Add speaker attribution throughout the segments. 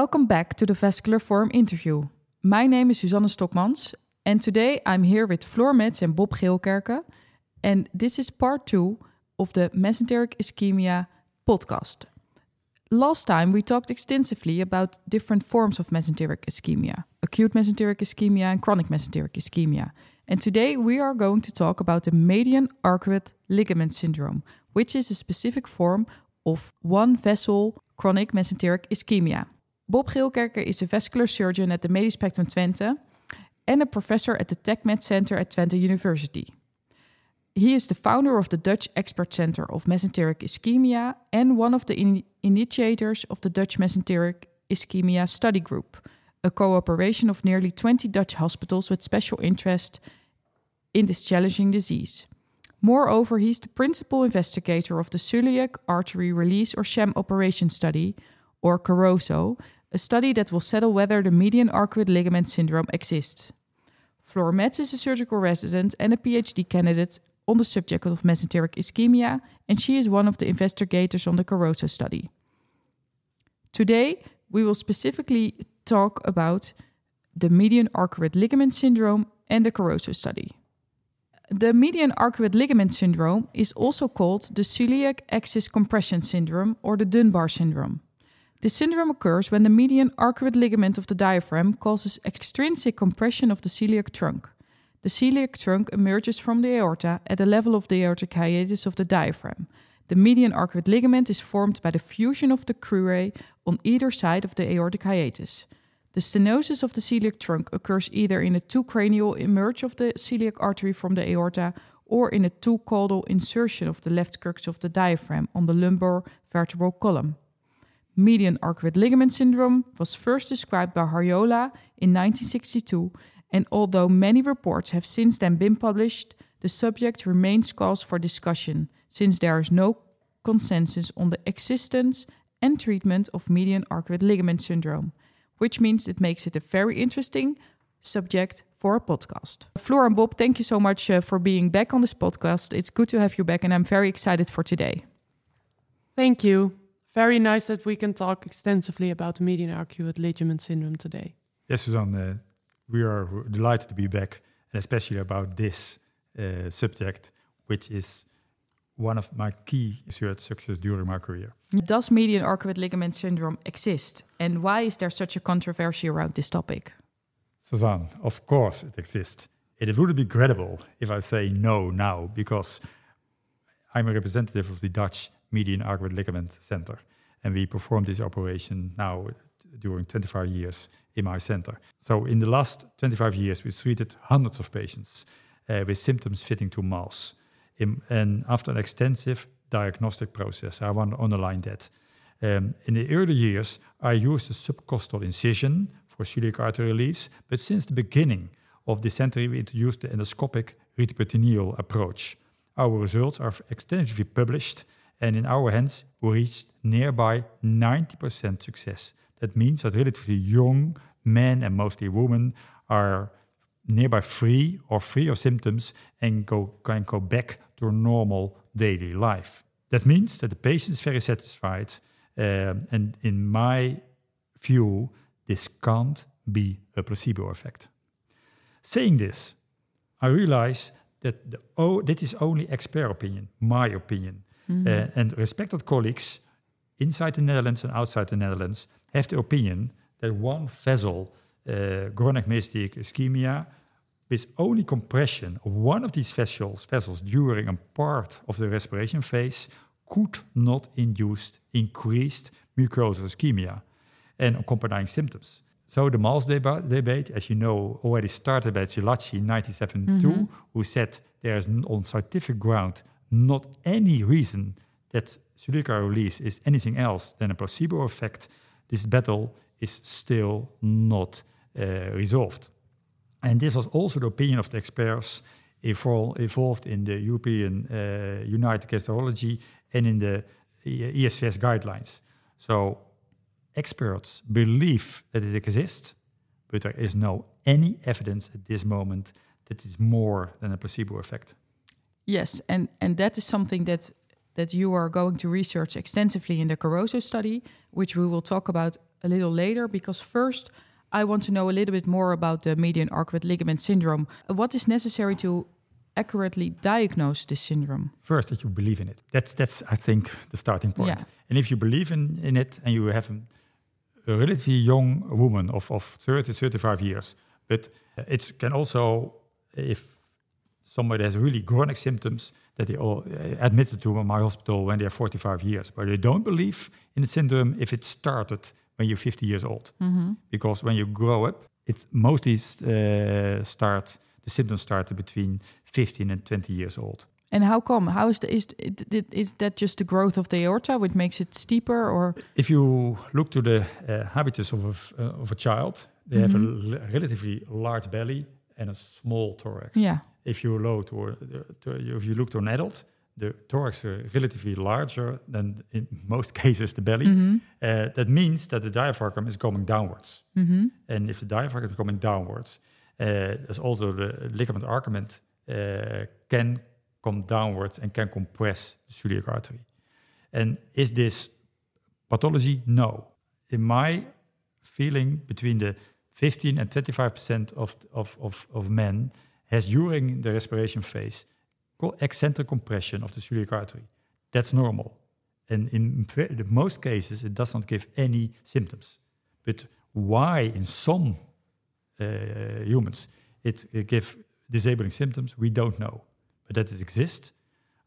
Speaker 1: welcome back to the Vascular Forum interview. My name is Susanne Stokmans, and today I'm here with Floor Metz and Bob Geelkerken, and this is part two of the mesenteric ischemia podcast. Last time we talked extensively about different forms of mesenteric ischemia acute mesenteric ischemia and chronic mesenteric ischemia. And today we are going to talk about the median arcuate ligament syndrome, which is a specific form of one vessel chronic mesenteric ischemia. Bob Geelkerken is a vascular surgeon at the Medisch Spectrum Twente and a professor at the TechMed Center at Twente University. He is the founder of the Dutch Expert Center of Mesenteric Ischemia and one of the in initiators of the Dutch Mesenteric Ischemia Study Group, a cooperation of nearly 20 Dutch hospitals with special interest in this challenging disease. Moreover, he's the principal investigator of the celiac artery release or sham operation study, or CAROSO, a study that will settle whether the median arcuate ligament syndrome exists. Floor Metz is a surgical resident and a PhD candidate on the subject of mesenteric ischemia, and she is one of the investigators on the CAROSO study. Today, we will specifically talk about the median arcuate ligament syndrome and the CAROSO study. The median arcuate ligament syndrome is also called the celiac axis compression syndrome or the Dunbar syndrome. This syndrome occurs when the median arcuate ligament of the diaphragm causes extrinsic compression of the celiac trunk. The celiac trunk emerges from the aorta at the level of the aortic hiatus of the diaphragm. The median arcuate ligament is formed by the fusion of the crurae on either side of the aortic hiatus. The stenosis of the celiac trunk occurs either in a two cranial emerge of the celiac artery from the aorta or in a two caudal insertion of the left crux of the diaphragm on the lumbar vertebral column. Median arcuate ligament syndrome was first described by Harjola in 1962 and although many reports have since then been published, the subject remains cause for discussion since there is no consensus on the existence and treatment of median arcuate ligament syndrome, which means it makes it a very interesting subject for a podcast. Floor and Bob, thank you so much uh, for being back on this podcast. It's good to have you back, and I'm very excited for today.
Speaker 2: Thank you. Very nice that we can talk extensively about the median arcuate ligament syndrome today.
Speaker 3: Yes, Suzanne, uh, we are delighted to be back, and especially about this uh, subject, which is one of my key research successes during my career.
Speaker 1: Does median arcuate ligament syndrome exist, and why is there such a controversy around this topic?
Speaker 3: Suzanne, of course it exists. It would be credible if I say no now, because I'm a representative of the Dutch Median Arcuate Ligament Center, and we perform this operation now during 25 years in my center. So in the last 25 years, we treated hundreds of patients uh, with symptoms fitting to MALS. In, and after an extensive diagnostic process, I want to underline that. Um, in the early years, I used a subcostal incision for celiac artery release, but since the beginning of the century, we introduced the endoscopic retroperitoneal approach. Our results are extensively published, and in our hands, we reached nearby 90% success. That means that relatively young men and mostly women are nearby free or free of symptoms and go, can go back to normal daily life. That means that the patient is very satisfied. Um, and in my view, this can't be a placebo effect. Saying this, I realize that the, oh, that is only expert opinion, my opinion. Mm-hmm. Uh, and respected colleagues inside the Netherlands and outside the Netherlands have the opinion that one vessel, uh, chronic mesenteric ischemia, with only compression of one of these vessels, vessels during a part of the respiration phase could not induce increased mucosal ischemia and accompanying symptoms. So the MALS deba debate, as you know, already started by Szilagyi in 1972, mm -hmm. who said there is on scientific ground not any reason that celiac release is anything else than a placebo effect, this battle is still not uh, resolved. And this was also the opinion of the experts involved in the European uh, United Gastroenterology and in the ESVS guidelines. So experts believe that it exists, but there is no any evidence at this moment that it's more than a placebo effect.
Speaker 1: Yes, and and that is something that that you are going to research extensively in the CAROSO study, which we will talk about a little later because first I want to know a little bit more about the median arcuate ligament syndrome. What is necessary to accurately diagnose this syndrome?
Speaker 3: First, that you believe in it. That's that's I think the starting point.
Speaker 1: Yeah.
Speaker 3: And if you believe in, in it and you have a, a relatively young woman of, of 30, 35 years, but uh, it can also, if somebody has really chronic symptoms, that they all uh, admitted to my hospital when they are 45 years, but they don't believe in the syndrome if it started when you're 50 years old. Because when you grow up, it mostly uh, start the symptoms started between 15 and 20 years old.
Speaker 1: And how come? How is the, is is that just the growth of the aorta which makes it steeper, or
Speaker 3: If you look to the uh, habitus of a, uh, of a child, they have a
Speaker 1: Mm-hmm.
Speaker 3: l- relatively large belly and a small thorax.
Speaker 1: yeah?
Speaker 3: If you a- to if you look to an adult, the thorax is relatively larger than in most cases the belly.
Speaker 1: Mm-hmm.
Speaker 3: Uh, that means that the diaphragm is going downwards.
Speaker 1: Mm-hmm.
Speaker 3: And if the diaphragm is going downwards, uh, also the ligament argument uh, can come downwards and can compress the celiac artery. And is this pathology? No. In my feeling, between the 15 and 25 percent of, of, of, of men has during the respiration phase co- eccentric compression of the celiac artery. That's normal. And in the most cases, it does not give any symptoms. But why in some uh, humans it, it give disabling symptoms, we don't know. But that it exists,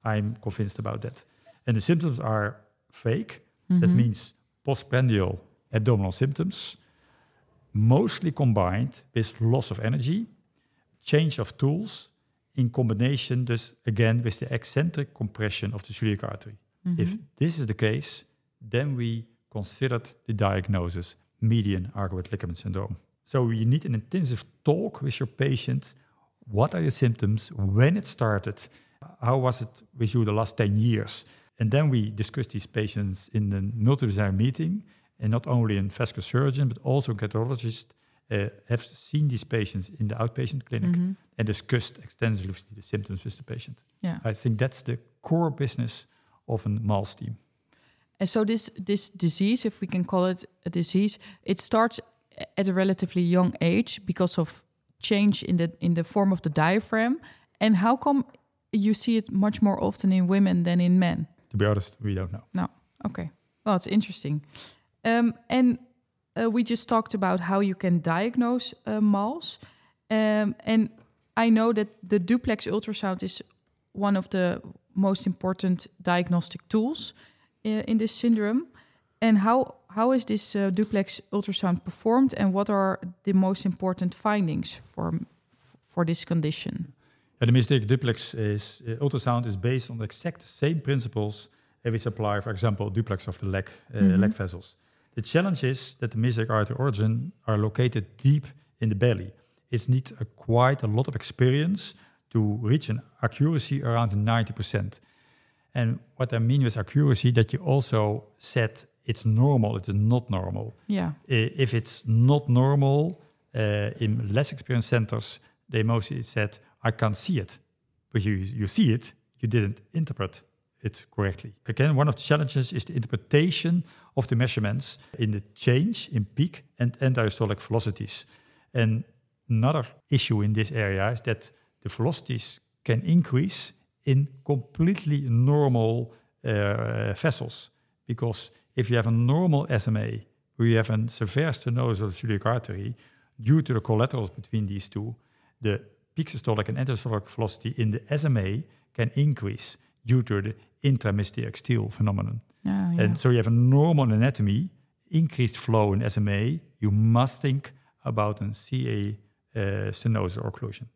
Speaker 3: I'm convinced about that. And the symptoms are fake. That means postprandial abdominal symptoms, mostly combined with loss of energy, change of tools, in combination, dus again, with the eccentric compression of the celiac artery. Mm-hmm. If this is the case, then we considered the diagnosis median arcuate ligament syndrome. So you need an intensive talk with your patient. What are your symptoms? When it started? How was it with you the last 10 years? And then we discuss these patients in the multidisciplinary meeting. And not only in vascular surgeon, but also a cardiologist have seen these patients in the outpatient clinic and discussed extensively the symptoms with the patient.
Speaker 1: Yeah.
Speaker 3: I think that's the core business of a MALS team.
Speaker 1: And so this this disease, if we can call it a disease, it starts at a relatively young age because of change in the in the form of the diaphragm. And how come you see it much more often in women than in men?
Speaker 3: To be honest, we don't know.
Speaker 1: No. Okay. Well, it's interesting. Um, and uh, we just talked about how you can diagnose uh, MALS. Um, and I know that the duplex ultrasound is one of the most important diagnostic tools uh, in this syndrome. And how how is this uh, duplex ultrasound performed, and what are the most important findings for for this condition?
Speaker 3: And the mesenteric duplex is uh, ultrasound is based on the exact same principles we apply, for example, duplex of the leg uh, leg vessels. The challenge is that the mesenteric artery origin are located deep in the belly. It needs a, quite a lot of experience to reach an accuracy around 90%. And what I mean with accuracy, that you also said it's normal, it is not normal.
Speaker 1: Yeah.
Speaker 3: If it's not normal, uh, in less experienced centers, they mostly said, I can't see it. But you, you see it, you didn't interpret it correctly. Again, one of the challenges is the interpretation of the measurements in the change in peak and end-diastolic velocities. And another issue in this area is that the velocities can increase in completely normal uh, vessels. Because if you have a normal SMA, where you have a severe stenosis of the celiac artery, due to the collaterals between these two, the peak systolic and end-diastolic velocity in the SMA can increase due to the intramesenteric steal phenomenon.
Speaker 1: Yeah, yeah.
Speaker 3: And so you have a normal anatomy, increased flow in SMA, you must think about a CA uh, stenosis or occlusion.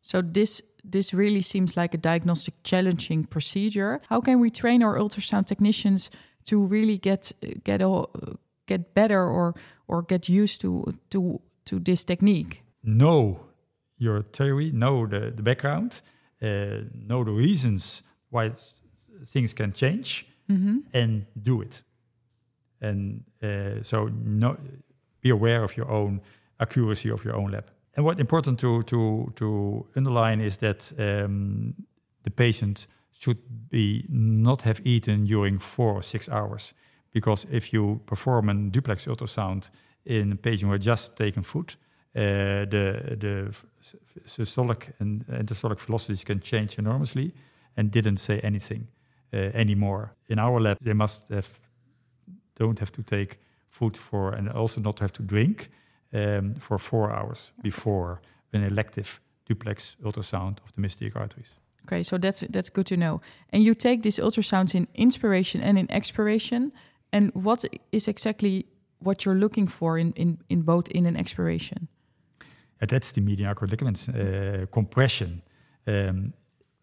Speaker 1: So this this really seems like a diagnostic challenging procedure. How can we train our ultrasound technicians to really get get all, get better or or get used to to to this technique?
Speaker 3: Know your theory, know the, the background, uh, know the reasons why s- things can change, and do it. And uh, so no, be aware of your own accuracy of your own lab. And what important to to to underline is that um, the patient should be not have eaten during four or six hours because if you perform a duplex ultrasound in a patient who had just taken food, uh, the the systolic and diastolic velocities can change enormously, and didn't say anything anymore. In our lab, they must have don't have to take food for and also not have to drink um, for four hours before an elective duplex ultrasound of the mesenteric arteries.
Speaker 1: Okay, so that's that's good to know. And you take these ultrasounds in inspiration and in expiration. And what is exactly what you're looking for in in, in both in and expiration?
Speaker 3: And that's the median arcuate ligament uh, compression. Um,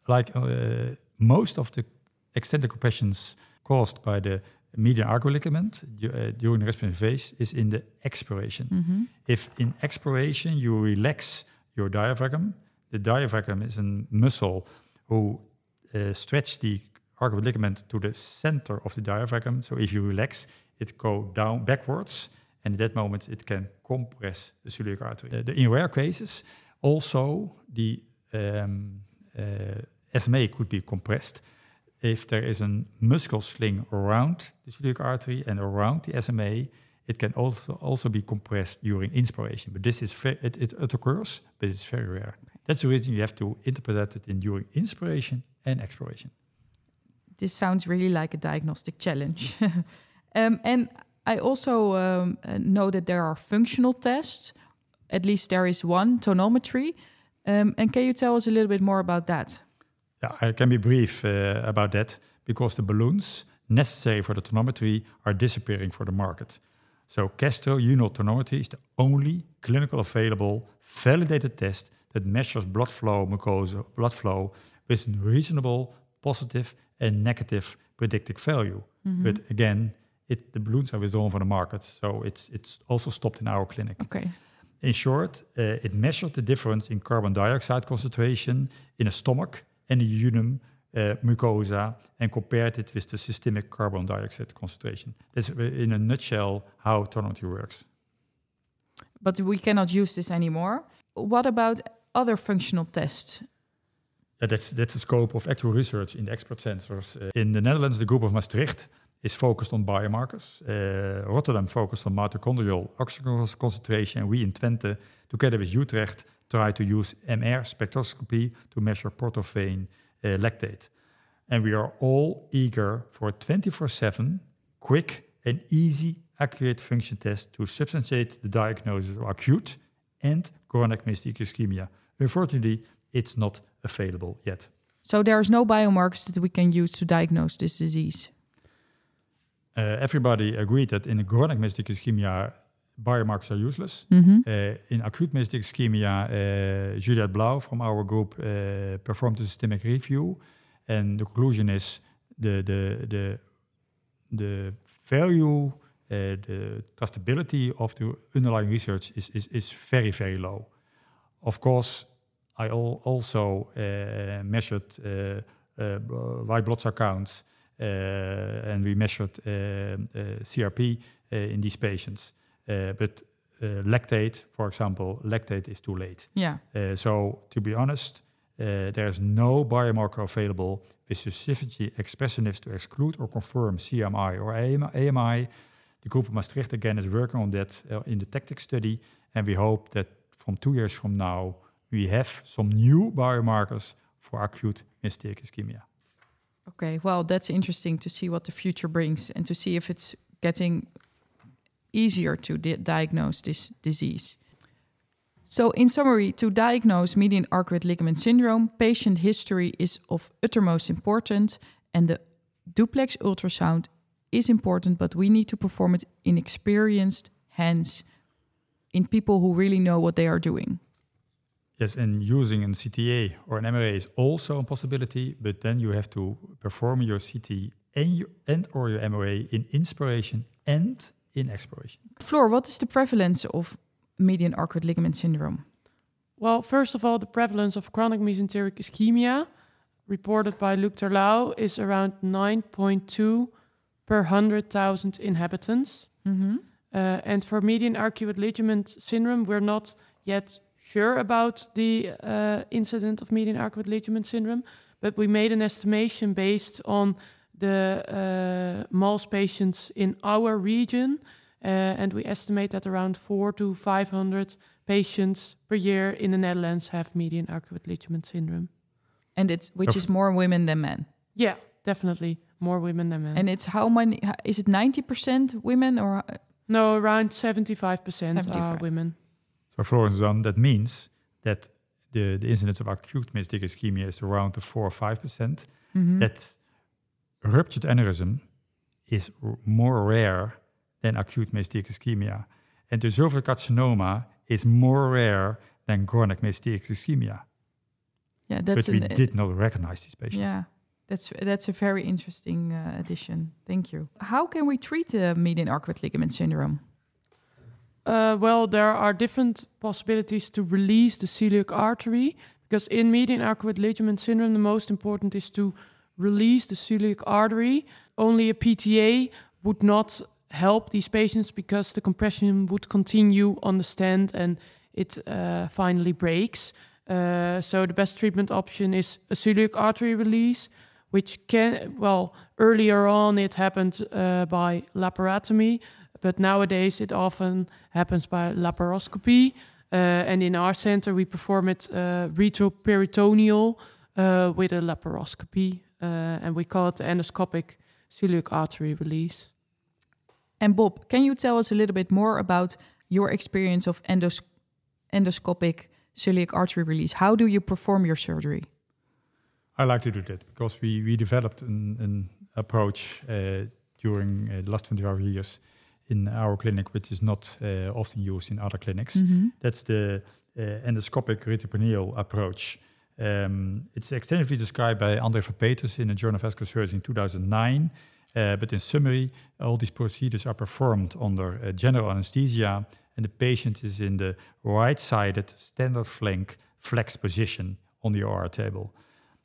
Speaker 3: like uh, most of the extended compressions caused by the median arcuate ligament uh, during the respiratory phase is in the expiration. Mm -hmm. If in expiration you relax your diaphragm, the diaphragm is a muscle who uh, stretch the arcuate ligament to the center of the diaphragm. So if you relax, it go down backwards, and at that moment it can compress the celiac artery. Uh, the, in rare cases, also the um, uh, SMA could be compressed if there is a muscle sling around the celiac artery and around the SMA. It can also also be compressed during inspiration, but this is very, it, it, it occurs, but it's very rare. Okay. That's the reason you have to interpret it in during inspiration and expiration.
Speaker 1: This sounds really like a diagnostic challenge. um, and I also um, know that there are functional tests. At least there is one tonometry. Um, and can you tell us a little bit more about that?
Speaker 3: Yeah, I can be brief uh, about that because the balloons necessary for the tonometry are disappearing for the market. So Castro Unit tonometry is the only clinical available validated test that measures blood flow mucosa blood flow with a reasonable positive and negative predictive value. Mm-hmm. But again, it, the balloons are withdrawn from the market, so it's it's also stopped in our clinic.
Speaker 1: Okay.
Speaker 3: In short, uh, it measured the difference in carbon dioxide concentration in a stomach and a duodenum uh, mucosa and compared it with the systemic carbon dioxide concentration. That's in a nutshell how tonometry works.
Speaker 1: But we cannot use this anymore. What about other functional tests?
Speaker 3: Yeah, that's, that's the scope of actual research in the expert sensors. Uh, in the Netherlands, the group of Maastricht is focused on biomarkers. Uh, Rotterdam focused on mitochondrial oxygen concentration, and we in Twente, together with Utrecht, try to use MR spectroscopy to measure porthophane uh, lactate. And we are all eager for a 24 7, quick, and easy, accurate function test to substantiate the diagnosis of acute and chronic mesenteric ischemia. Unfortunately, it's not available yet.
Speaker 1: So there is no biomarkers that we can use to diagnose this disease.
Speaker 3: Uh, everybody agreed that in chronic mesenteric ischemia, biomarkers are useless. Mm-hmm. Uh, in acute mesenteric ischemia, uh, Juliette Blauw from our group uh, performed a systemic review, and the conclusion is the the the the value, the trustability of the underlying research is is is very very low. Of course, I al- also uh, measured uh, white blood cell counts, and we measured CRP in these patients. Uh, but uh, lactate, for example, lactate is too late.
Speaker 1: Yeah.
Speaker 3: Uh, so to be honest, there is no biomarker available with sufficiently expressiveness to exclude or confirm CMI or AMI. The group of Maastricht again is working on that in the tactic study, and we hope that from two years from now we have some new biomarkers for acute mesenteric ischemia.
Speaker 1: Okay, well, that's interesting to see what the future brings and to see if it's getting easier to di diagnose this disease. So, in summary, to diagnose median arcuate ligament syndrome, patient history is of uttermost importance, and the duplex ultrasound is important, but we need to perform it in experienced hands, in people who really know what they are doing.
Speaker 3: Yes, and using a CTA or an MRA is also a possibility, but then you have to perform your CT and, your, and or your MRA in inspiration and in expiration.
Speaker 1: Floor, what is the prevalence of median arcuate ligament syndrome?
Speaker 2: Well, first of all, the prevalence of chronic mesenteric ischemia reported by Luc Terlouw is around 9.2 per 100,000 inhabitants. Mm-hmm. Uh, and for median arcuate ligament syndrome, we're not yet sure about the uh, incident of median arcuate ligament syndrome, but we made an estimation based on the uh, MALS patients in our region, uh, and we estimate that around four to 500 patients per year in the Netherlands have median arcuate ligament syndrome.
Speaker 1: And it's which is more women than men.
Speaker 2: Yeah, definitely more women than men.
Speaker 1: And it's how many? Is it ninety percent women or?
Speaker 2: No, around seventy-five percent are women.
Speaker 3: So, Florence, that means that the, the incidence of acute mesenteric ischemia is around the four or five percent. Mm-hmm. That ruptured aneurysm is more rare than acute mesenteric ischemia, and the esophageal carcinoma is more rare than chronic mesenteric ischemia.
Speaker 1: Yeah, that's
Speaker 3: but we an, did not recognize these patients.
Speaker 1: Yeah, that's that's a very interesting uh, addition. Thank you. How can we treat the median arcuate ligament syndrome?
Speaker 2: Uh, well, there are different possibilities to release the celiac artery because in median arcuate ligament syndrome, the most important is to release the celiac artery. Only a PTA would not help these patients because the compression would continue on the stent and it uh, finally breaks. Uh, so the best treatment option is a celiac artery release, which can well earlier on it happened uh, by laparotomy, but nowadays it often happens by laparoscopy. Uh, and in our center, we perform it uh, retroperitoneal uh, with a laparoscopy, and we call it the endoscopic celiac artery release.
Speaker 1: And Bob, can you tell us a little bit more about your experience of endos endoscopic celiac artery release? How do you perform your surgery?
Speaker 3: I like to do that because we, we developed an, an approach uh, during uh, the last 25 years in our clinic, which is not uh, often used in other clinics. Mm -hmm. That's the uh, endoscopic retroperitoneal approach. Um, it's extensively described by André van Petersen in the Journal of Vascular Surgery in 2009. Uh, but in summary, all these procedures are performed under uh, general anesthesia, and the patient is in the right-sided standard flank flex position on the OR table.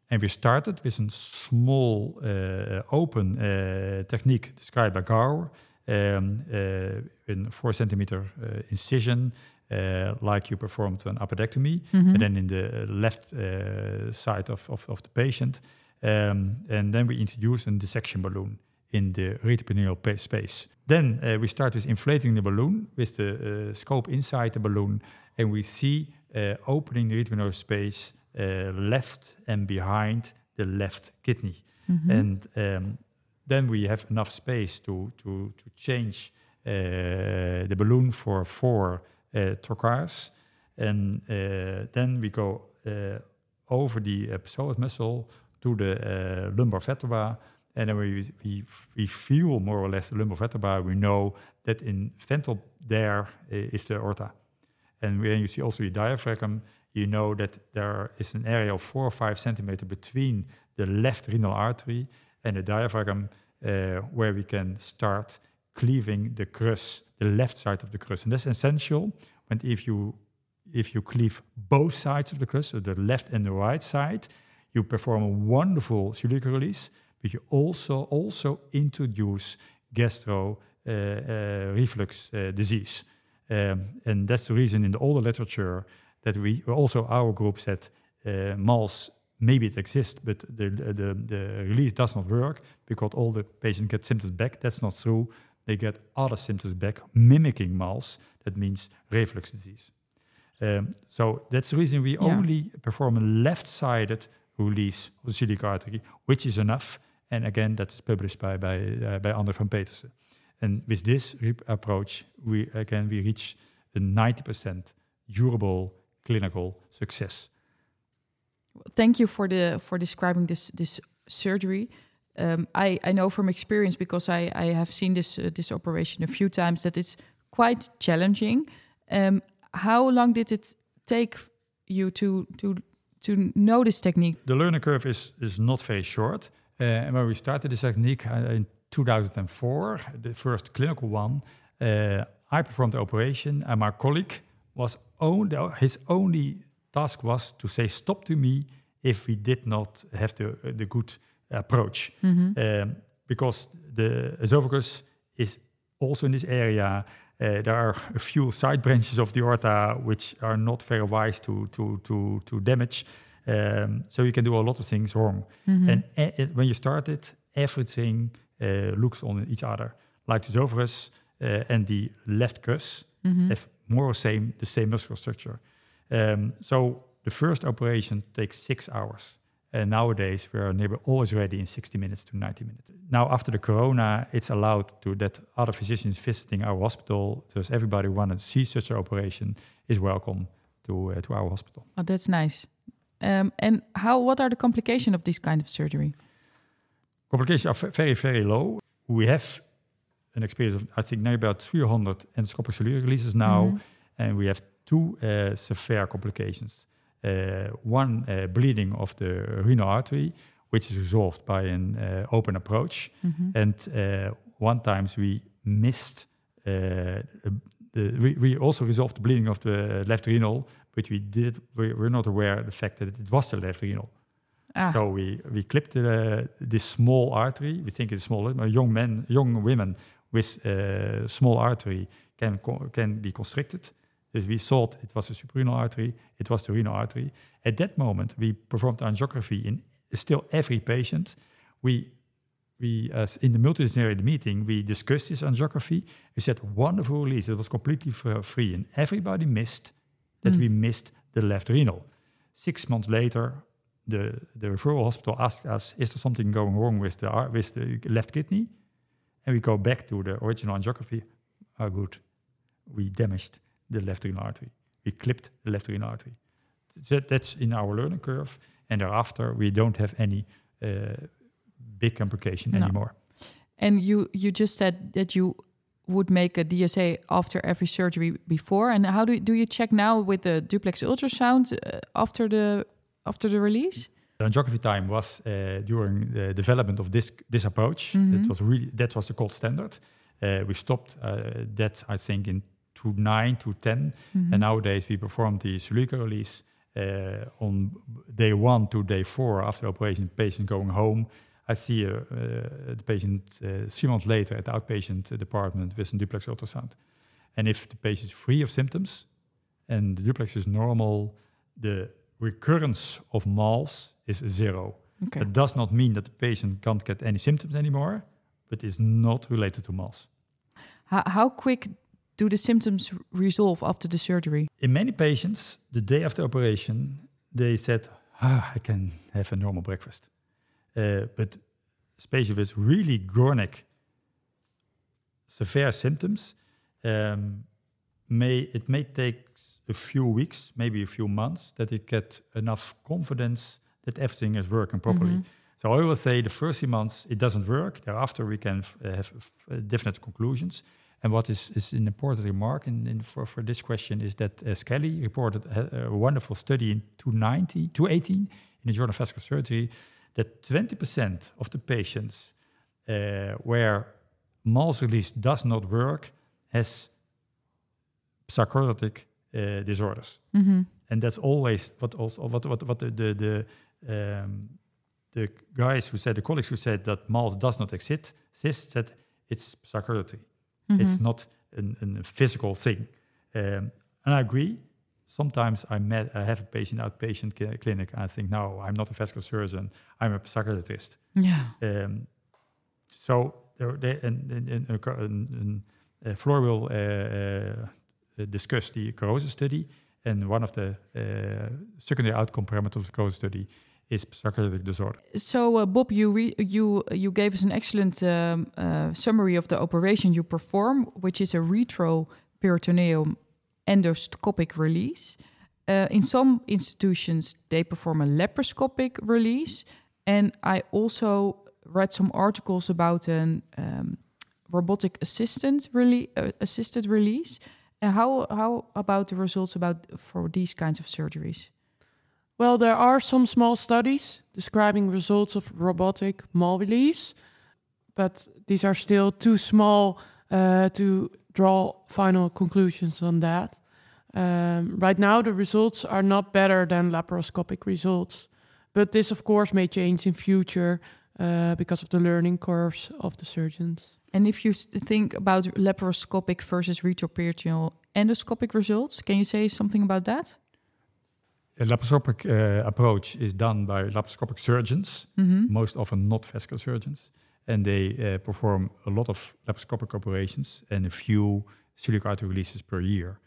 Speaker 3: And we started with a small uh, open uh, technique described by Gaur, um, uh, in four centimeter uh, like you performed an appendectomy, mm-hmm. and then in the left side of, of, of, the patient. Um, and then we introduce a dissection balloon in the retroperitoneal space. Then uh, we start with inflating the balloon with the uh, scope inside the balloon, and we see uh, opening the retroperitoneal space uh, left and behind the left kidney. Mm-hmm. And um, then we have enough space to, to, to change uh, the balloon for four uh, trocars. And then we go over the psoas muscle to the lumbar vertebra and then we, we, we feel more or less the lumbar vertebra. We know that in ventral there is the aorta. And when you see also the diaphragm, you know that there is an area of four or five centimeter between the left renal artery and the diaphragm uh, where we can start cleaving the crus, the left side of the crus. And that's essential when if you if you cleave both sides of the crus, so the left and the right side, you perform a wonderful celiac release but you also also introduce gastro uh, uh, reflux uh, disease. Um, and that's the reason in the older literature that we also our group said MALS maybe it exists, but the, the, the release does not work because all the patients get symptoms back. That's not true. They get other symptoms back, mimicking MALS. That means reflux disease. Um, so that's the reason we yeah. only perform a left-sided release of the celiac artery, which is enough and again, that's published by by uh, by André van Petersen. And with this approach, we again we reach a 90% durable clinical success.
Speaker 1: Thank you for the for describing this this surgery. Um, I, I know from experience because I, I have seen this uh, this operation a few times that it's quite challenging. Um, how long did it take you to to to know this technique?
Speaker 3: The learning curve is is not very short. Uh, and when we started this technique uh, in 2004, the first clinical one, uh, I performed the operation, and my colleague was only, his only task was to say stop to me if we did not have the the good approach, mm-hmm. um, because the esophagus is also in this area. Uh, there are a few side branches of the aorta which are not very wise to to to to damage. Um, so you can do a lot of things wrong. Mm-hmm. And when you start it, everything uh, looks on each other. Like the esophagus uh, and the left crus
Speaker 1: Mhm.
Speaker 3: have more or same the same muscular structure. Um, so the first operation takes six hours. And nowadays we are nearly always ready in 60 minutes to 90 minutes. Now after the corona, it's allowed to that other physicians visiting our hospital, because everybody who want to see such an operation is welcome to uh, to our hospital.
Speaker 1: Oh, that's nice. Um, and how? What are the complications of this kind of surgery?
Speaker 3: Complications are very, very low. We have an experience of, I think, now about 300 endoscopic celiac releases now,
Speaker 1: Mhm.
Speaker 3: and we have two uh, severe complications. Uh, one uh, bleeding of the renal artery, which is resolved by an uh, open approach,
Speaker 1: Mhm.
Speaker 3: and uh, one times we missed. Uh, the, we, we also resolved the bleeding of the left renal, but we did we were not aware of the fact that it was the left renal.
Speaker 1: Ah,
Speaker 3: So we we clipped the, this small artery. We think it's small. But young men, young women with uh, small artery can can be constricted. Dus we thought it was a suprarenal artery. It was the renal artery. At that moment, we performed angiography in still every patient. We we as in the multidisciplinary meeting we discussed this angiography. We said wonderful release. It was completely free, and everybody missed that
Speaker 1: Mm.
Speaker 3: we missed the left renal. Six months later, the, the referral hospital asked us, is there something going wrong with the, with the left kidney? And we go back to the original angiography. Oh, good. We damaged the left renal artery. We clipped the left renal artery. So that's in our learning curve. And thereafter, we don't have any uh, big complication
Speaker 1: No.
Speaker 3: anymore.
Speaker 1: and you you just said that you would make a DSA after every surgery before. And how do you, do you check now with the duplex ultrasound uh, after the after the release?
Speaker 3: The angiography time was uh, during the development of this this approach.
Speaker 1: Mhm.
Speaker 3: It was really that was the gold standard. Uh, we stopped uh, that I think in 2009 to 10,
Speaker 1: Mhm.
Speaker 3: and nowadays we perform the Celica release uh, on day one to day four after the operation. Patient going home. I see uh, uh, the patient uh, three months later at the outpatient department with a duplex ultrasound. And if the patient is free of symptoms and the duplex is normal, the recurrence of MALS is zero.
Speaker 1: Okay.
Speaker 3: That does not mean that the patient can't get any symptoms anymore, but is not related to MALS.
Speaker 1: How, how quick do the symptoms resolve after the surgery?
Speaker 3: In many patients, the day after operation, they said, ah, I can have a normal breakfast. Uh, but especially with really chronic, severe symptoms, um, may it may take a few weeks, maybe a few months, that they get enough confidence that everything is working properly.
Speaker 1: Mhm.
Speaker 3: So I will say the first three months it doesn't work. Thereafter we can f- uh, have f- uh, definite conclusions. And what is, is an important remark in, in for, for this question is that uh, Skelly reported a, a wonderful study in 290, 218 in the Journal of Vascular Surgery that 20% of the patients uh, where MALS release does not work has psychotic uh, disorders
Speaker 1: Mhm.
Speaker 3: and that's always what also what what what the the the, um, the guys who said the colleagues who said that MALS does not exist exist said it's psychology. It's not an, an physical thing, um, and I agree. Sometimes I met I have a patient outpatient cl- clinic and I think no I'm not a vascular surgeon I'm a psychiatrist.
Speaker 1: Yeah.
Speaker 3: Um, so there, there and, and, and, uh, and, uh, Floor will uh, discuss the CAROSO study, and one of the uh, secondary outcome parameters of the CAROSO study is psychiatric disorder.
Speaker 1: So, uh, Bob, you you you gave us an excellent um, uh, summary of the operation you perform, which is a retroperitoneum endoscopic release. Uh, in some institutions, they perform a laparoscopic release, and I also read some articles about an um, robotic assistant rele- uh, assisted release. Uh, how how about the results about for these kinds of surgeries?
Speaker 2: Well, there are some small studies describing results of robotic mal release, but these are still too small uh, to draw final conclusions on that. Um, right now, the results are not better than laparoscopic results, but this, of course, may change in future uh, because of the learning curves of the surgeons.
Speaker 1: And if you think about laparoscopic versus retroperitoneal endoscopic results, can you say something about that?
Speaker 3: A laparoscopic uh, approach is done by laparoscopic surgeons,
Speaker 1: Mm-hmm.
Speaker 3: most often not vascular surgeons. and they uh, perform a lot of laparoscopic operations and a few celiac artery releases per year.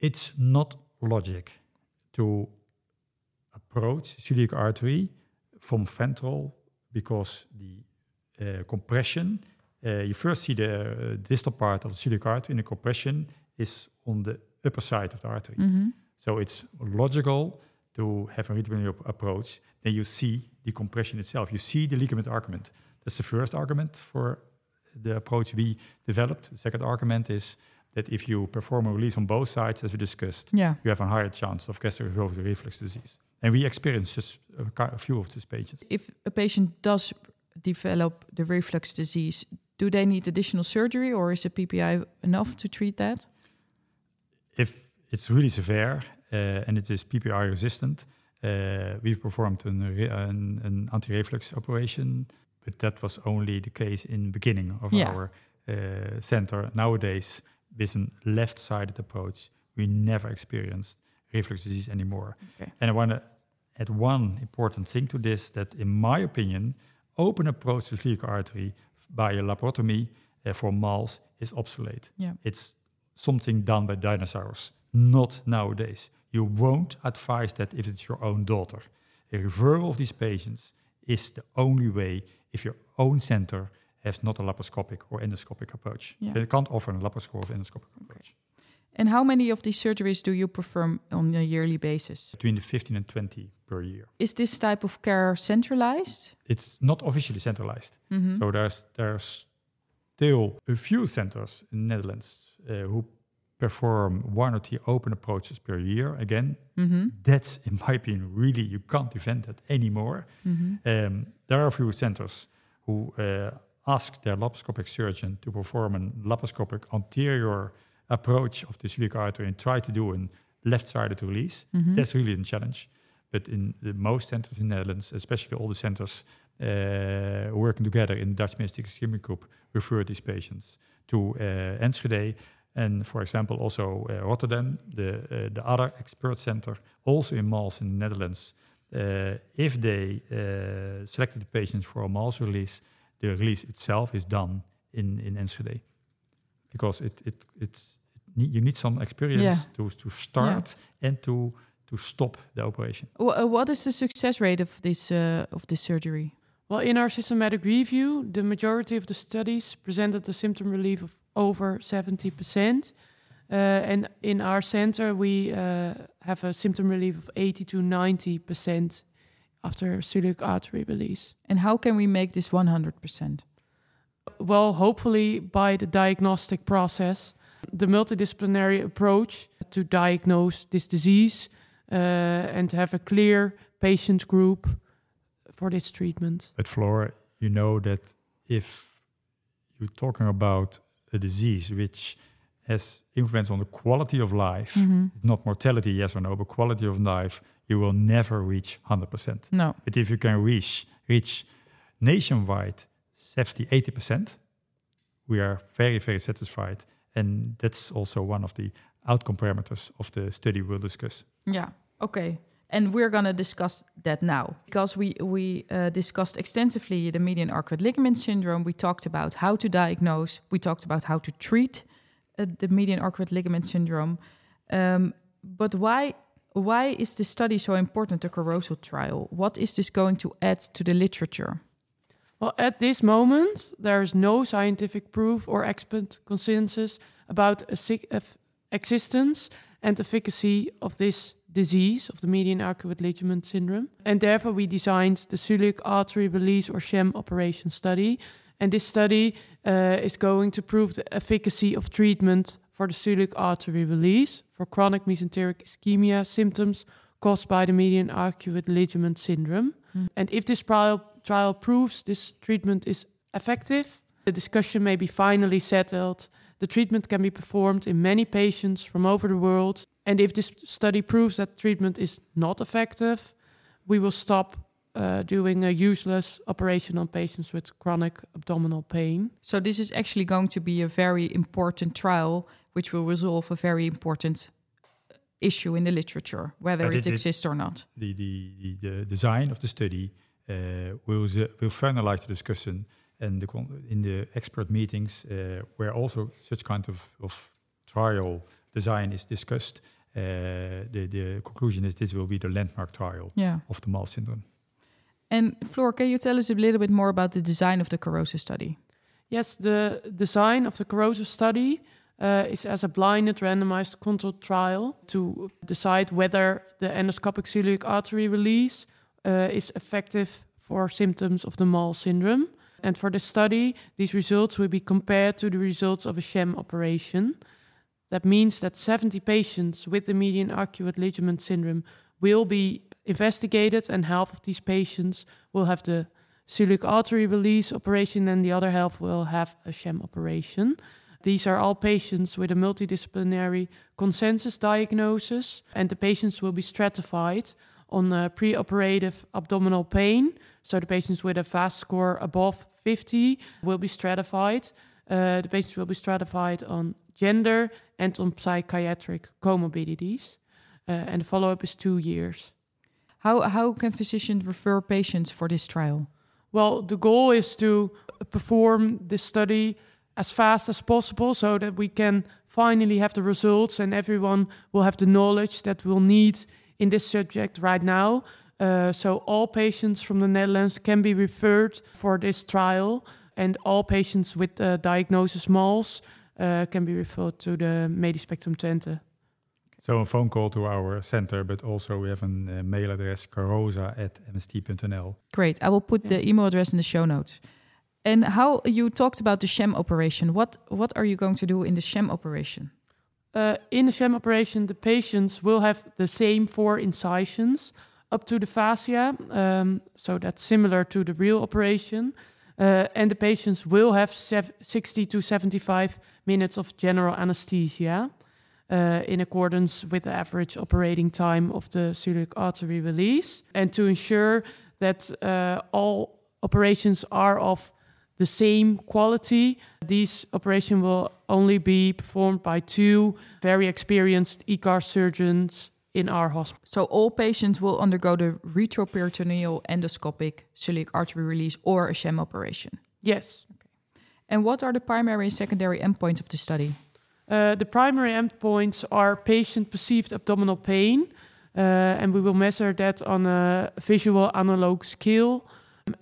Speaker 3: It's not logic to approach celiac artery from ventral because the uh, compression, uh, you first see the uh, distal part of the celiac artery, and the compression is on the upper side of the artery. So it's logical to have a retrograde approach. Then you see the compression itself. You see the ligament argument. That's the first argument for the approach we developed. The second argument is that if you perform a release on both sides, as we discussed,
Speaker 1: Yeah.
Speaker 3: you have a higher chance of gastroesophageal reflux disease. And we experienced just a, a few of these patients.
Speaker 1: If a patient does develop the reflux disease, do they need additional surgery or is a PPI enough to treat that?
Speaker 3: If it's really severe uh, and it is PPI resistant, uh, we've performed an, an, an anti-reflux operation, but that was only the case in the beginning of
Speaker 1: Yeah.
Speaker 3: our uh, center. Nowadays, with a left-sided approach, we never experienced reflux disease anymore.
Speaker 1: Okay.
Speaker 3: And I want to add one important thing to this, that in my opinion, open approach to celiac artery by a laparotomy uh, for MALS is obsolete.
Speaker 1: Yeah.
Speaker 3: It's something done by dinosaurs, not nowadays. You won't advise that if it's your own daughter. A referral of these patients is the only way if your own center has not a laparoscopic or endoscopic approach.
Speaker 1: Yeah.
Speaker 3: They can't offer a laparoscopic or endoscopic approach.
Speaker 1: And how many of these surgeries do you perform on a yearly basis?
Speaker 3: Between the 15 and 20 per year.
Speaker 1: Is this type of care centralized?
Speaker 3: It's not officially centralized.
Speaker 1: Mhm.
Speaker 3: So there's there's still a few centers in the Netherlands uh, who perform one or two open approaches per year. Again,
Speaker 1: Mhm.
Speaker 3: that's in my opinion really you can't defend that anymore.
Speaker 1: Mhm.
Speaker 3: Um, there are a few centers who uh, ask their laparoscopic surgeon to perform a laparoscopic anterior approach of the celiac artery and try to do a left-sided release.
Speaker 1: Mhm.
Speaker 3: That's really a challenge. But in the most centers in the Netherlands, especially all the centers uh, working together in the Dutch Mesenteric Ischemic Group, refer these patients to uh, Enschede and, for example, also uh, Rotterdam, the uh, the other expert center, also in Mals in the Netherlands. Uh, if they uh, selected the patients for a Mals release, the release itself is done in in Enschede because it it it's it need, you need some experience
Speaker 1: Yeah.
Speaker 3: to to start and to to stop the operation.
Speaker 1: Wh- uh, what is the success rate of this uh, of this surgery?
Speaker 2: Well, in our systematic review, the majority of the studies presented a symptom relief of over 70%. Uh, and in our center, we uh, have a symptom relief of 80 to 90% after celiac artery release.
Speaker 1: And how can we make this 100%?
Speaker 2: Well, hopefully by the diagnostic process, the multidisciplinary approach to diagnose this disease uh, and have a clear patient group for this treatment.
Speaker 3: But Floor, you know that if you're talking about a disease which has influence on the quality of life,
Speaker 1: Mhm.
Speaker 3: not mortality, yes or no, but quality of life, you will never reach 100%.
Speaker 1: No.
Speaker 3: But if you can reach reach nationwide 70, 80%, we are very, very satisfied. And that's also one of the outcome parameters of the study we'll discuss.
Speaker 1: Yeah. Okay. And we're going to discuss that now because we we uh, discussed extensively the median arcuate ligament syndrome. We talked about how to diagnose. We talked about how to treat uh, the median arcuate ligament syndrome. Um, but why why is this study so important? The CAROSO trial. What is this going to add to the literature?
Speaker 2: Well, at this moment, there is no scientific proof or expert consensus about a existence and efficacy of this disease of the median arcuate ligament syndrome. And therefore, we designed the celiac artery release or sham operation study. And this study uh, is going to prove the efficacy of treatment for the celiac artery release for chronic mesenteric ischemia symptoms caused by the median arcuate ligament syndrome. And if this trial, trial proves this treatment is effective, the discussion may be finally settled. The treatment can be performed in many patients from over the world. And if this study proves that treatment is not effective, we will stop uh, doing a useless operation on patients with chronic abdominal pain.
Speaker 1: So this is actually going to be a very important trial, which will resolve a very important uh, issue in the literature, whether
Speaker 3: And
Speaker 1: it
Speaker 3: it- it-
Speaker 1: exists or not.
Speaker 3: the, the, the, the design of the study uh, will, z- will finalize the discussion and the, in the expert meetings uh, where also such kind of, of trial design is discussed, uh, the, the conclusion is this will be the landmark trial
Speaker 1: Yeah.
Speaker 3: of the MAL syndrome.
Speaker 1: And Floor, can you tell us a little bit more about the design of the CAROSO study?
Speaker 2: Yes, the design of the CAROSO study uh, is as a blinded randomized controlled trial to decide whether the endoscopic celiac artery release uh, is effective for symptoms of the MAL syndrome. And for the study, these results will be compared to the results of a sham operation. That means that 70 patients with the median arcuate ligament syndrome will be investigated, and half of these patients will have the celiac artery release operation, and the other half will have a sham operation. These are all patients with a multidisciplinary consensus diagnosis, and the patients will be stratified on preoperative abdominal pain. So the patients with a VAS score above 50 will be stratified. Uh, the patients will be stratified on gender and on psychiatric comorbidities. Uh, and the follow-up is two years.
Speaker 1: How, how can physicians refer patients for this trial?
Speaker 2: Well, the goal is to perform this study as fast as possible so that we can finally have the results and everyone will have the knowledge that we'll need in this subject right now. Uh, so all patients from the Netherlands can be referred for this trial, and all patients with uh, diagnosis MALS uh, can be referred to the Medisch Spectrum Twente.
Speaker 3: So a phone call to our center, but also we have a uh, mail address, caroso at mst.nl.
Speaker 1: Great. I will put the email address in the show notes. And how you talked about the sham operation. What what are you going to do in the sham operation?
Speaker 2: Uh, in the sham operation, the patients will have the same four incisions up to the fascia, um, so that's similar to the real operation. Uh, and the patients will have sev- 60 to 75 minutes of general anesthesia uh, in accordance with the average operating time of the celiac artery release. And to ensure that uh, all operations are of the same quality, these operation will only be performed by two very experienced ECAR surgeons in our hospital.
Speaker 1: So all patients will undergo the retroperitoneal endoscopic celiac artery release or a sham operation.
Speaker 2: Yes. Okay.
Speaker 1: And what are the primary and secondary endpoints of the study?
Speaker 2: Uh, the primary endpoints are patient perceived abdominal pain, uh, and we will measure that on a visual analog scale,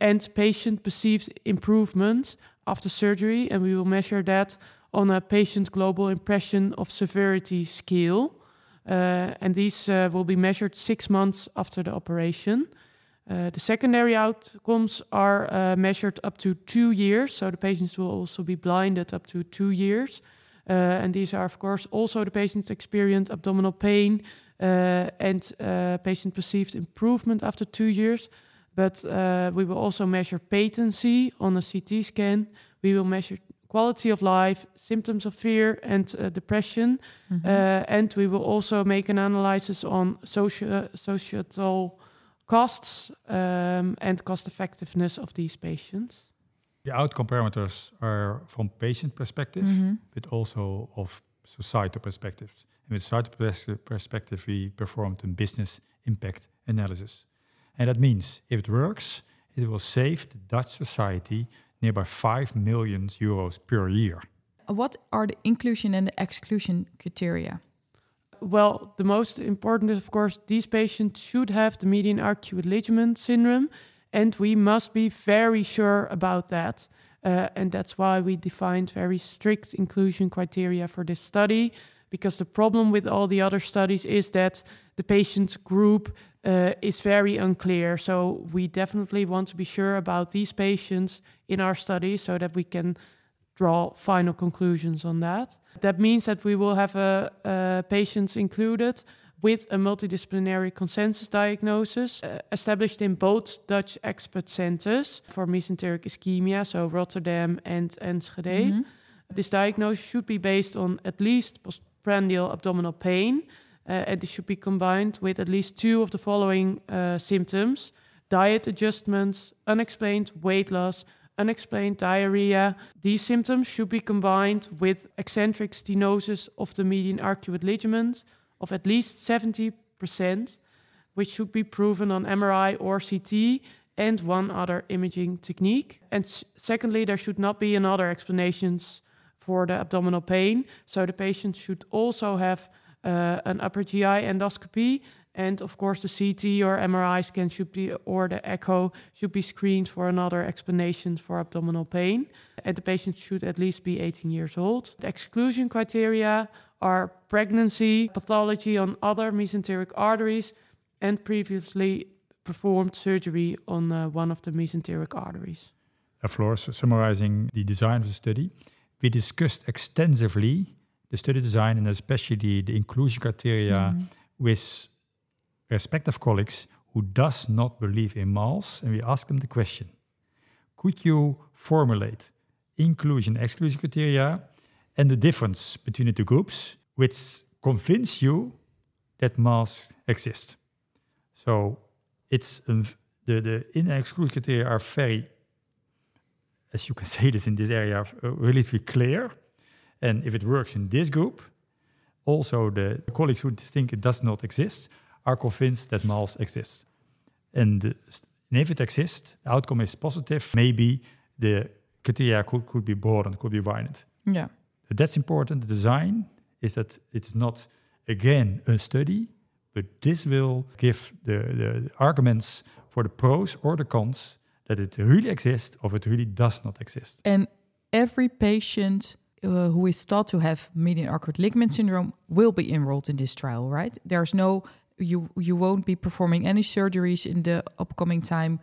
Speaker 2: and patient perceived improvement after surgery, and we will measure that on a patient global impression of severity scale. Uh, and these uh, will be measured six months after the operation. Uh, the secondary outcomes are measured up to two years, so the patients will also be blinded up to two years. And these are, of course, also the patients experience abdominal pain and patient perceived improvement after two years. But uh, we will also measure patency on a CT scan. We will measure quality of life, symptoms of fear and uh, depression.
Speaker 1: Mm-hmm.
Speaker 2: Uh, and we will also make an analysis on socio- societal costs um, and cost effectiveness of these patients.
Speaker 3: The outcome parameters are from patient perspective,
Speaker 1: Mhm.
Speaker 3: but also of societal perspectives. And with societal pers- perspective, we performed a business impact analysis. And that means if it works, it will save the Dutch society nearby 5 million euros per year.
Speaker 1: What are the inclusion and the exclusion criteria?
Speaker 2: Well, the most important is, of course, these patients should have the median arcuate ligament syndrome, and we must be very sure about that. Uh, and that's why we defined very strict inclusion criteria for this study, because the problem with all the other studies is that the patient group uh, is very unclear. So we definitely want to be sure about these patients in our study so that we can draw final conclusions on that. That means that we will have uh, uh, patients included with a multidisciplinary consensus diagnosis uh, established in both Dutch expert centers for mesenteric ischemia, so Rotterdam and Enschede.
Speaker 1: Mhm.
Speaker 2: This diagnosis should be based on at least postprandial abdominal pain, and this should be combined with at least two of the following uh, symptoms diet adjustments, unexplained weight loss, unexplained diarrhea. These symptoms should be combined with eccentric stenosis of the median arcuate ligament of at least 70%, which should be proven on MRI or CT, and one other imaging technique. And secondly, there should not be another explanations for the abdominal pain. So the patient should also have uh, an upper GI endoscopy. And of course, the CT or MRI scan should be, or the echo should be screened for another explanation for abdominal pain. And the patient should at least be 18 years old. The exclusion criteria are pregnancy, pathology on other mesenteric arteries, and previously performed surgery on uh, one of the mesenteric arteries.
Speaker 3: Uh, Floor, summarizing the design of the study, we discussed extensively the study design and especially the inclusion criteria with respective colleagues who does not believe in MALS, and we ask them the question: Could you formulate inclusion exclusion criteria and the difference between the two groups, which convince you that MALS exist So it's a, the the in and exclusion criteria are very, as you can say this in this area, uh, relatively clear. And if it works in this group, also the colleagues who think it does not exist are convinced that MALS exists. And, uh, and if it exists, the outcome is positive. Maybe the criteria could, could be broadened, could be widened.
Speaker 1: Yeah.
Speaker 3: But that's important. The design is that it's not again a study, but this will give the, the arguments for the pros or the cons that it really exists or it really does not exist.
Speaker 1: And every patient uh, who is thought to have median arcuate ligament syndrome will be enrolled in this trial, right? There's no you you won't be performing any surgeries in the upcoming time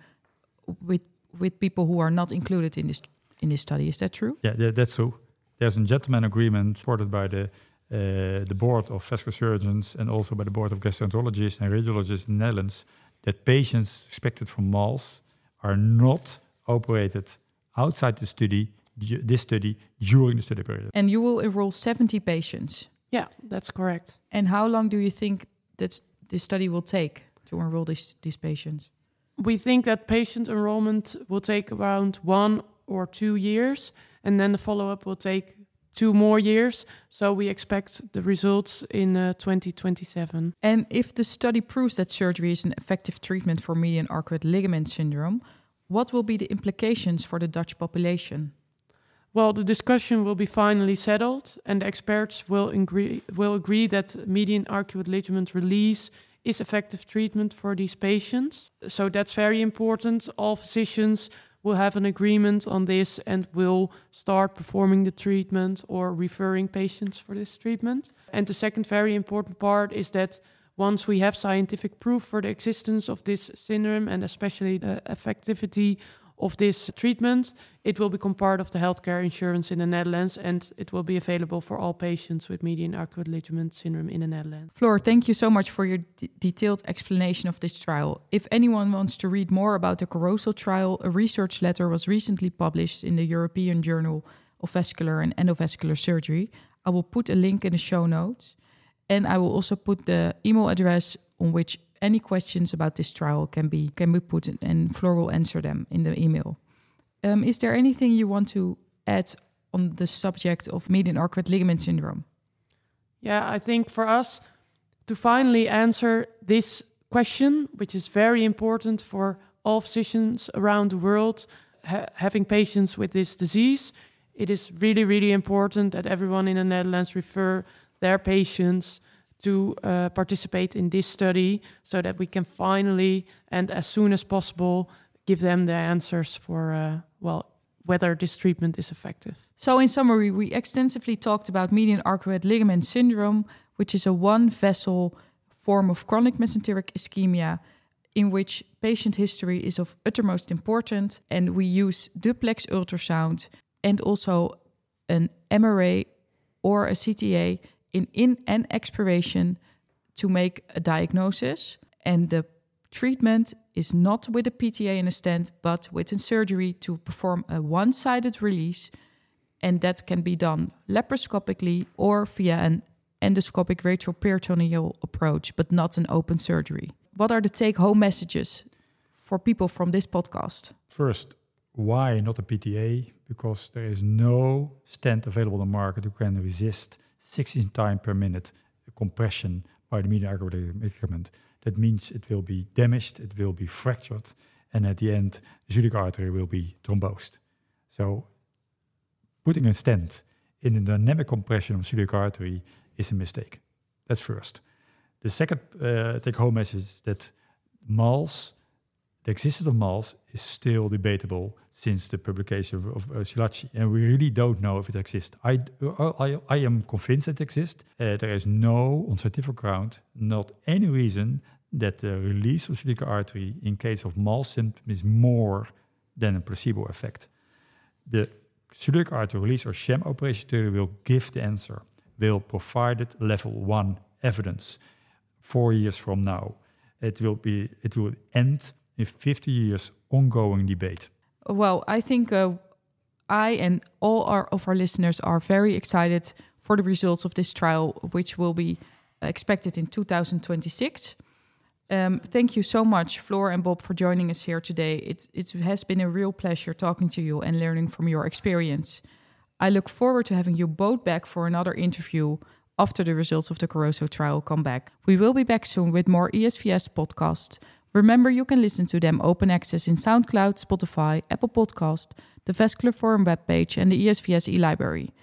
Speaker 1: with with people who are not included in this in this study. Is that true?
Speaker 3: Yeah, tha- that's true. There's a gentleman agreement supported by the uh, the board of vascular surgeons and also by the board of gastroenterologists and radiologists in the Netherlands that patients expected from MALS are not operated outside the study, this study during the study period.
Speaker 1: And you will enroll 70 patients.
Speaker 2: Yeah, that's correct.
Speaker 1: And how long do you think that this study will take to enroll these these patients?
Speaker 2: We think that patient enrollment will take around one or two years, and then the follow up will take two more years. So we expect the results in uh, 2027.
Speaker 1: And if the study proves that surgery is an effective treatment for median arcuate ligament syndrome, what will be the implications for the Dutch population?
Speaker 2: Well, the discussion will be finally settled, and the experts will agree, will agree that median arcuate ligament release is effective treatment for these patients. So that's very important. All physicians will have an agreement on this and will start performing the treatment or referring patients for this treatment. And the second very important part is that once we have scientific proof for the existence of this syndrome and especially the effectivity of this treatment, it will become part of the healthcare insurance in the Netherlands and it will be available for all patients with median arcuate ligament syndrome in the Netherlands.
Speaker 1: Floor, thank you so much for your d- detailed explanation of this trial. If anyone wants to read more about the CAROSO trial, a research letter was recently published in the European Journal of Vascular and Endovascular Surgery. I will put a link in the show notes. And I will also put the email address on which any questions about this trial can be can be put in, and Floor will answer them in the email. Um, is there anything you want to add on the subject of median arcuate ligament syndrome?
Speaker 2: Yeah, I think for us to finally answer this question, which is very important for all physicians around the world ha- having patients with this disease, it is really, really important that everyone in the Netherlands refer their patients to uh, participate in this study so that we can finally and as soon as possible give them the answers for, uh, well, whether this treatment is effective.
Speaker 1: So, in summary, we extensively talked about median arcuate ligament syndrome, which is a one vessel form of chronic mesenteric ischemia in which patient history is of uttermost importance. And we use duplex ultrasound and also an MRA or a CTA in in and expiration to make a diagnosis. And the treatment is not with a PTA and a stent, but with a surgery to perform a one sided release. And that can be done laparoscopically or via an endoscopic retroperitoneal approach, but not an open surgery. What are the take home messages for people from this podcast?
Speaker 3: First, why not a PTA? Because there is no stent available on the market who can resist 16 times per minute compression by the median ligament. That means it will be damaged, it will be fractured, and at the end, the celiac artery will be thrombosed. So, putting a stent in the dynamic compression of celiac artery is a mistake. That's first. The second uh, take-home message is that MALS, the existence of MALS, is still debatable since the publication of, uh, Szilagyi, and we really don't know if it exists. I, I, I am convinced it exists. Uh, there is no, on scientific ground, not any reason that the release of celiac artery in case of MALS symptom is more than a placebo effect. The celiac artery release or sham operation theory will give the answer, will provide it level one evidence four years from now. It will be it will end in 50 years ongoing debate.
Speaker 1: Well, I think uh, I and all our, of our listeners are very excited for the results of this trial, which will be expected in 2026. Um, thank you so much, Floor and Bob, for joining us here today. It, it has been a real pleasure talking to you and learning from your experience. I look forward to having you both back for another interview after the results of the Caroso trial come back. We will be back soon with more ESVS podcasts. Remember, you can listen to them open access in SoundCloud, Spotify, Apple Podcast, the Vascular Forum webpage, and the ESVS e-library.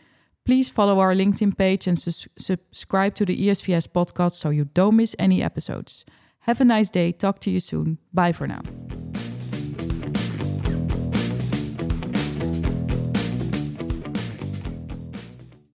Speaker 1: Please follow our LinkedIn page and su- subscribe to the ESVS podcast so you don't miss any episodes. Have a nice day. Talk to you soon. Bye for now.